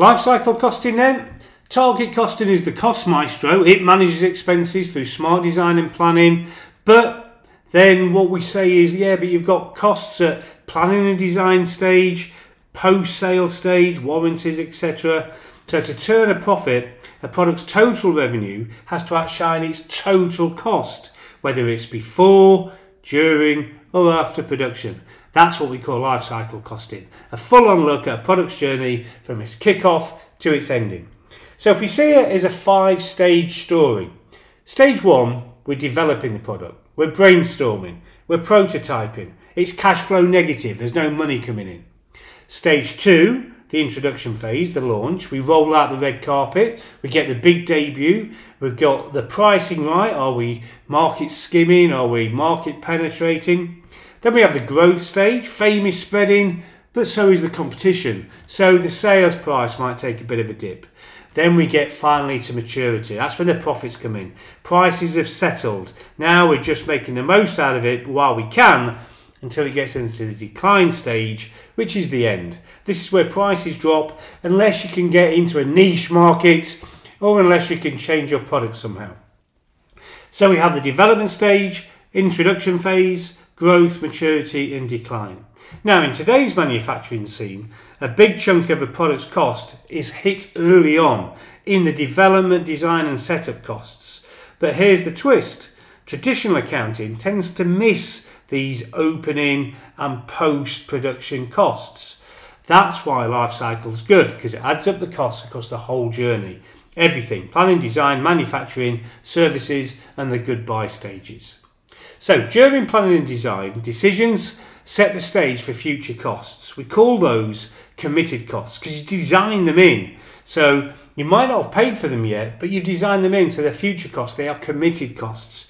Life cycle costing then. Target costing is the cost maestro. It manages expenses through smart design and planning. But then what we say is, yeah, but you've got costs at planning and design stage, post sale stage, warranties, etc. So to turn a profit, a product's total revenue has to outshine its total cost, whether it's before, during, or after production. That's what we call life cycle costing. A full on look at a product's journey from its kick-off to its ending. So if we see it as a five stage story, stage one, we're developing the product, we're brainstorming, we're prototyping, it's cash flow negative, there's no money coming in. Stage two, the introduction phase, the launch, we roll out the red carpet, we get the big debut, we've got the pricing right, are we market skimming, are we market penetrating? Then we have the growth stage, fame is spreading, but so is the competition. So the sales price might take a bit of a dip. Then we get finally to maturity. That's when the profits come in. Prices have settled. Now we're just making the most out of it while we can until it gets into the decline stage, which is the end. This is where prices drop unless you can get into a niche market or unless you can change your product somehow. So we have the development stage, introduction phase, growth, maturity, and decline. Now, in today's manufacturing scene, a big chunk of a product's cost is hit early on in the development, design, and setup costs. But here's the twist traditional accounting tends to miss these opening and post production costs. That's why life cycle is good because it adds up the costs across the whole journey. Everything planning, design, manufacturing, services, and the goodbye stages. So, during planning and design, decisions set the stage for future costs. We call those committed costs because you design them in. So you might not have paid for them yet, but you've designed them in so they're future costs, they are committed costs.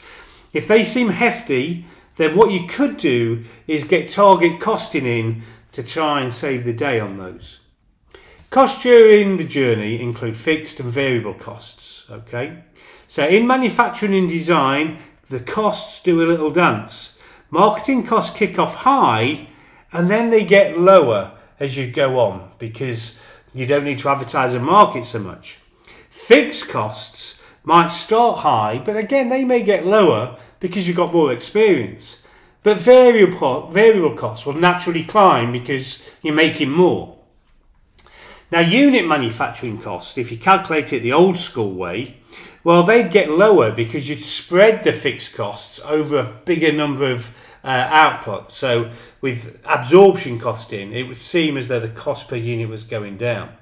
If they seem hefty, then what you could do is get target costing in to try and save the day on those. Costs during the journey include fixed and variable costs. Okay, so in manufacturing and design, the costs do a little dance. Marketing costs kick off high and then they get lower as you go on because you don't need to advertise and market so much. Fixed costs might start high, but again, they may get lower because you've got more experience. But variable, variable costs will naturally climb because you're making more. Now, unit manufacturing costs, if you calculate it the old school way, well, they'd get lower because you'd spread the fixed costs over a bigger number of uh, output. So, with absorption costing, it would seem as though the cost per unit was going down.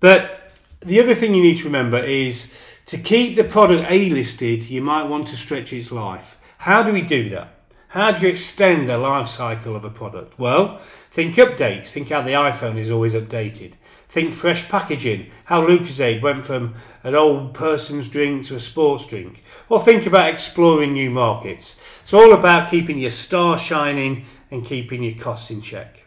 But the other thing you need to remember is to keep the product A listed, you might want to stretch its life. How do we do that? How do you extend the life cycle of a product? Well, think updates. Think how the iPhone is always updated. Think fresh packaging, how Lucozade went from an old person's drink to a sports drink. Or think about exploring new markets. It's all about keeping your star shining and keeping your costs in check.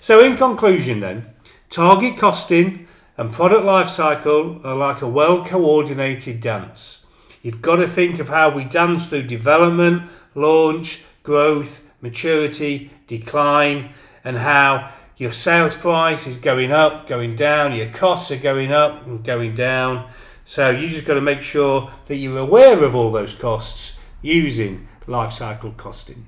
So, in conclusion, then, target costing and product life cycle are like a well coordinated dance. You've got to think of how we dance through development, launch, growth, maturity, decline, and how your sales price is going up, going down, your costs are going up and going down. So you just got to make sure that you're aware of all those costs using life cycle costing.